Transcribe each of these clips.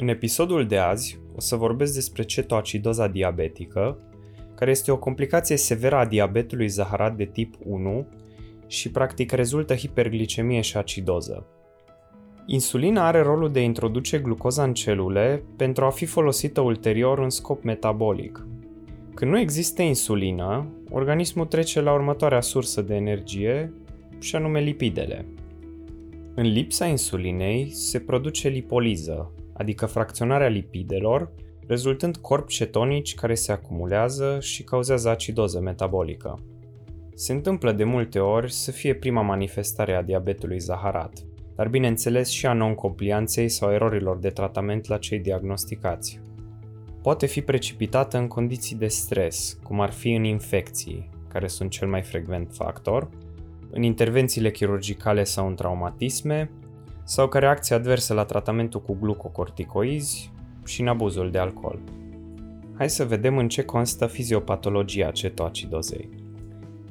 în episodul de azi o să vorbesc despre cetoacidoza diabetică, care este o complicație severă a diabetului zaharat de tip 1 și practic rezultă hiperglicemie și acidoză. Insulina are rolul de a introduce glucoza în celule pentru a fi folosită ulterior în scop metabolic. Când nu există insulină, organismul trece la următoarea sursă de energie, și anume lipidele. În lipsa insulinei se produce lipoliză, adică fracționarea lipidelor, rezultând corp cetonici care se acumulează și cauzează acidoză metabolică. Se întâmplă de multe ori să fie prima manifestare a diabetului zaharat, dar bineînțeles și a non-complianței sau erorilor de tratament la cei diagnosticați. Poate fi precipitată în condiții de stres, cum ar fi în infecții, care sunt cel mai frecvent factor, în intervențiile chirurgicale sau în traumatisme, sau ca reacție adversă la tratamentul cu glucocorticoizi și în abuzul de alcool. Hai să vedem în ce constă fiziopatologia cetoacidozei.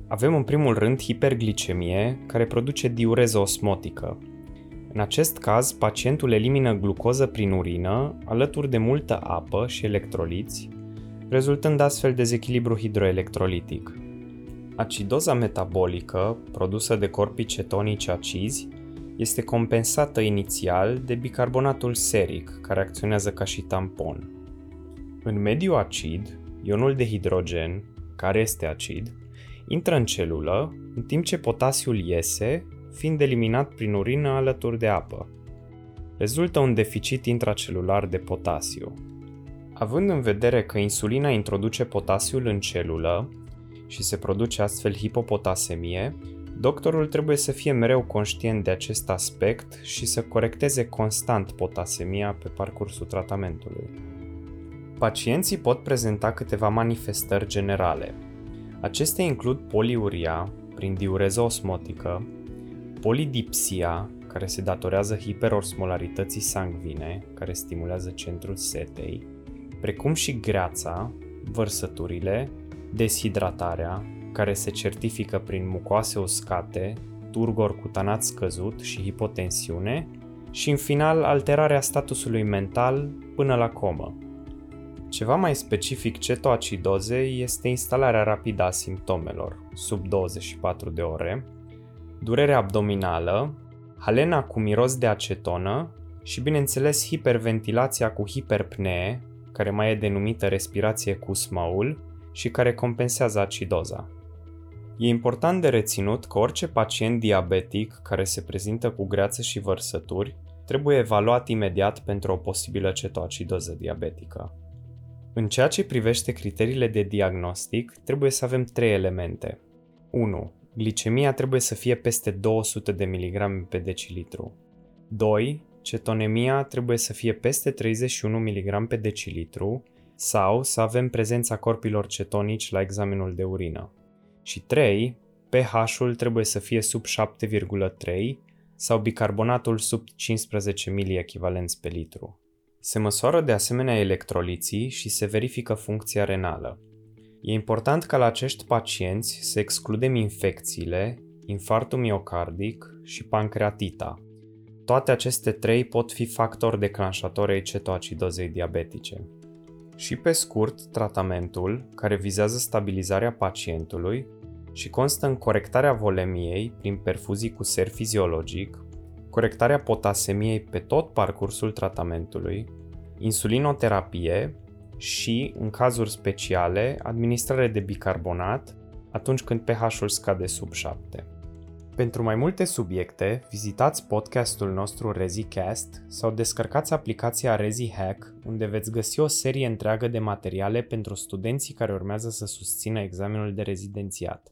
Avem în primul rând hiperglicemie, care produce diureză osmotică. În acest caz, pacientul elimină glucoză prin urină, alături de multă apă și electroliți, rezultând astfel dezechilibru hidroelectrolitic. Acidoza metabolică, produsă de corpii cetonici acizi, este compensată inițial de bicarbonatul seric, care acționează ca și tampon. În mediu acid, ionul de hidrogen, care este acid, intră în celulă, în timp ce potasiul iese, fiind eliminat prin urină alături de apă. Rezultă un deficit intracelular de potasiu. Având în vedere că insulina introduce potasiul în celulă și se produce astfel hipopotasemie, Doctorul trebuie să fie mereu conștient de acest aspect și să corecteze constant potasemia pe parcursul tratamentului. Pacienții pot prezenta câteva manifestări generale. Acestea includ poliuria, prin diureză osmotică, polidipsia, care se datorează hiperosmolarității sangvine, care stimulează centrul setei, precum și greața, vărsăturile, deshidratarea, care se certifică prin mucoase uscate, turgor cutanat scăzut și hipotensiune și, în final, alterarea statusului mental până la comă. Ceva mai specific cetoacidozei este instalarea rapidă a simptomelor, sub 24 de ore, durere abdominală, halena cu miros de acetonă și, bineînțeles, hiperventilația cu hiperpnee, care mai e denumită respirație cu smaul și care compensează acidoza. E important de reținut că orice pacient diabetic care se prezintă cu greață și vărsături trebuie evaluat imediat pentru o posibilă cetoacidoză diabetică. În ceea ce privește criteriile de diagnostic, trebuie să avem trei elemente. 1. Glicemia trebuie să fie peste 200 de mg pe decilitru. 2. Cetonemia trebuie să fie peste 31 mg pe decilitru sau să avem prezența corpilor cetonici la examenul de urină. Și 3. pH-ul trebuie să fie sub 7,3 sau bicarbonatul sub 15 mili echivalenți pe litru. Se măsoară de asemenea electroliții și se verifică funcția renală. E important ca la acești pacienți să excludem infecțiile, infartul miocardic și pancreatita. Toate aceste trei pot fi factori declanșatori ai cetoacidozei diabetice. Și pe scurt, tratamentul, care vizează stabilizarea pacientului, și constă în corectarea volemiei prin perfuzii cu ser fiziologic, corectarea potasemiei pe tot parcursul tratamentului, insulinoterapie și, în cazuri speciale, administrare de bicarbonat atunci când pH-ul scade sub 7. Pentru mai multe subiecte, vizitați podcastul nostru ReziCast sau descărcați aplicația ReziHack, unde veți găsi o serie întreagă de materiale pentru studenții care urmează să susțină examenul de rezidențiat.